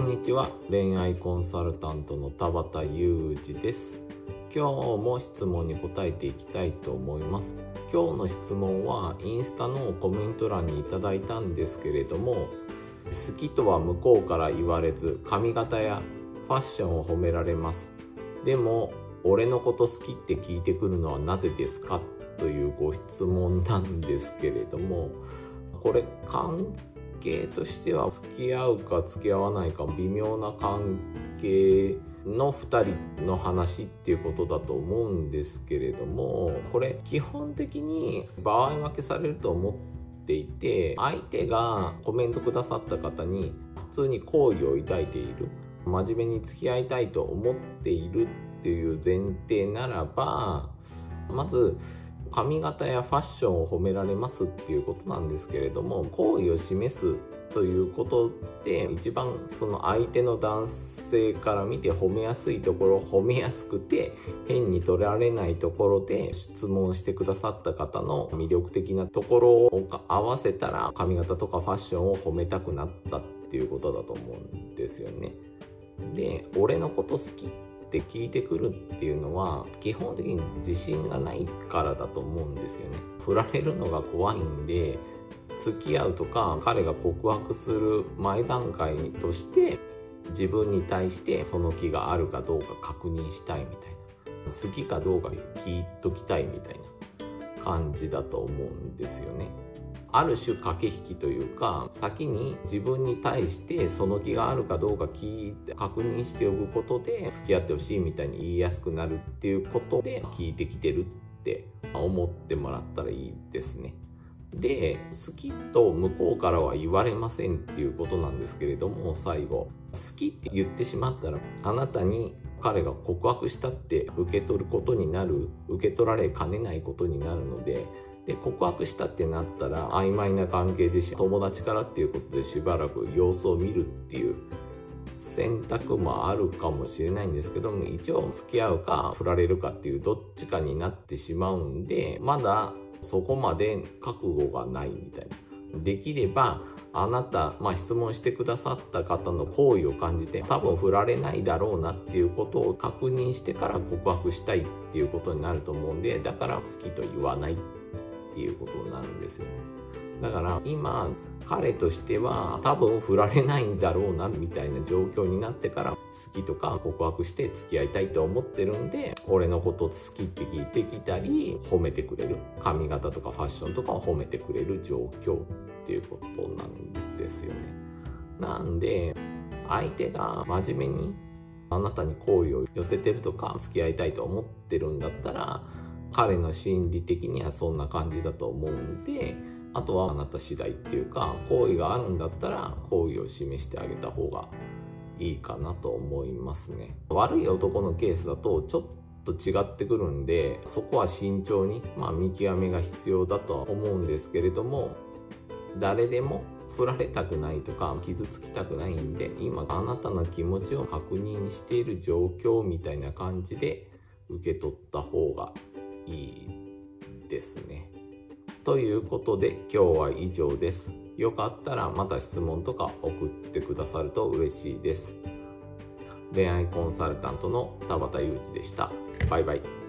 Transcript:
こんにちは。恋愛コンサルタントの田畑裕二です。今日も質問に答えていきたいと思います。今日の質問はインスタのコメント欄にいただいたんですけれども好きとは向こうから言われず髪型やファッションを褒められます。でも俺のこと好きって聞いてくるのはなぜですか？というご質問なんですけれどもこれ関係としては付き合うか付き合わないか微妙な関係の2人の話っていうことだと思うんですけれどもこれ基本的に場合分けされると思っていて相手がコメントくださった方に普通に好意を抱いている真面目に付き合いたいと思っているっていう前提ならばまず髪型やファッションを褒められますっていうことなんですけれども好意を示すということで一番その相手の男性から見て褒めやすいところ褒めやすくて変に取られないところで質問してくださった方の魅力的なところを合わせたら髪型とかファッションを褒めたくなったっていうことだと思うんですよね。で俺のこと好きって聞いてくるっていうのは基本的に自信がないからだと思うんですよね。振られるのが怖いんで付き合うとか彼が告白する前段階として自分に対してその気があるかどうか確認したいみたいな好きかどうか聞いときたいみたいな感じだと思うんですよね。ある種駆け引きというか先に自分に対してその気があるかどうか聞いて確認しておくことで付き合ってほしいみたいに言いやすくなるっていうことで聞いてきてるって思ってもらったらいいですね。で好きと向こうからは言われませんっていうことなんですけれども最後好きって言ってしまったらあなたに彼が告白したって受け取ることになる受け取られかねないことになるのでで告白したってなったら曖昧な関係でし友達からっていうことでしばらく様子を見るっていう選択もあるかもしれないんですけども一応付き合うか振られるかっていうどっちかになってしまうんでまだそこまで覚悟がないみたいな。できればあなた、まあ、質問してくださった方の好意を感じて多分振られないだろうなっていうことを確認してから告白したいっていうことになると思うんでだから好きと言わないっていうことになるんですよね。だから今彼としては多分振られないんだろうなみたいな状況になってから好きとか告白して付き合いたいと思ってるんで俺のこと好きって聞いてきたり褒めてくれる髪型とかファッションとかを褒めてくれる状況っていうことなんですよね。なんで相手が真面目にあなたに好意を寄せてるとか付き合いたいと思ってるんだったら彼の心理的にはそんな感じだと思うんであとはあなた次第っていうか好意があるんだったら好意を示してあげた方がいいかなと思いますね。悪い男のケースだとちょっと違ってくるんでそこは慎重に、まあ、見極めが必要だとは思うんですけれども誰でも振られたくないとか傷つきたくないんで今あなたの気持ちを確認している状況みたいな感じで受け取った方がいいですね。ということで今日は以上です。よかったらまた質問とか送ってくださると嬉しいです。恋愛コンサルタントの田畑裕二でした。バイバイ。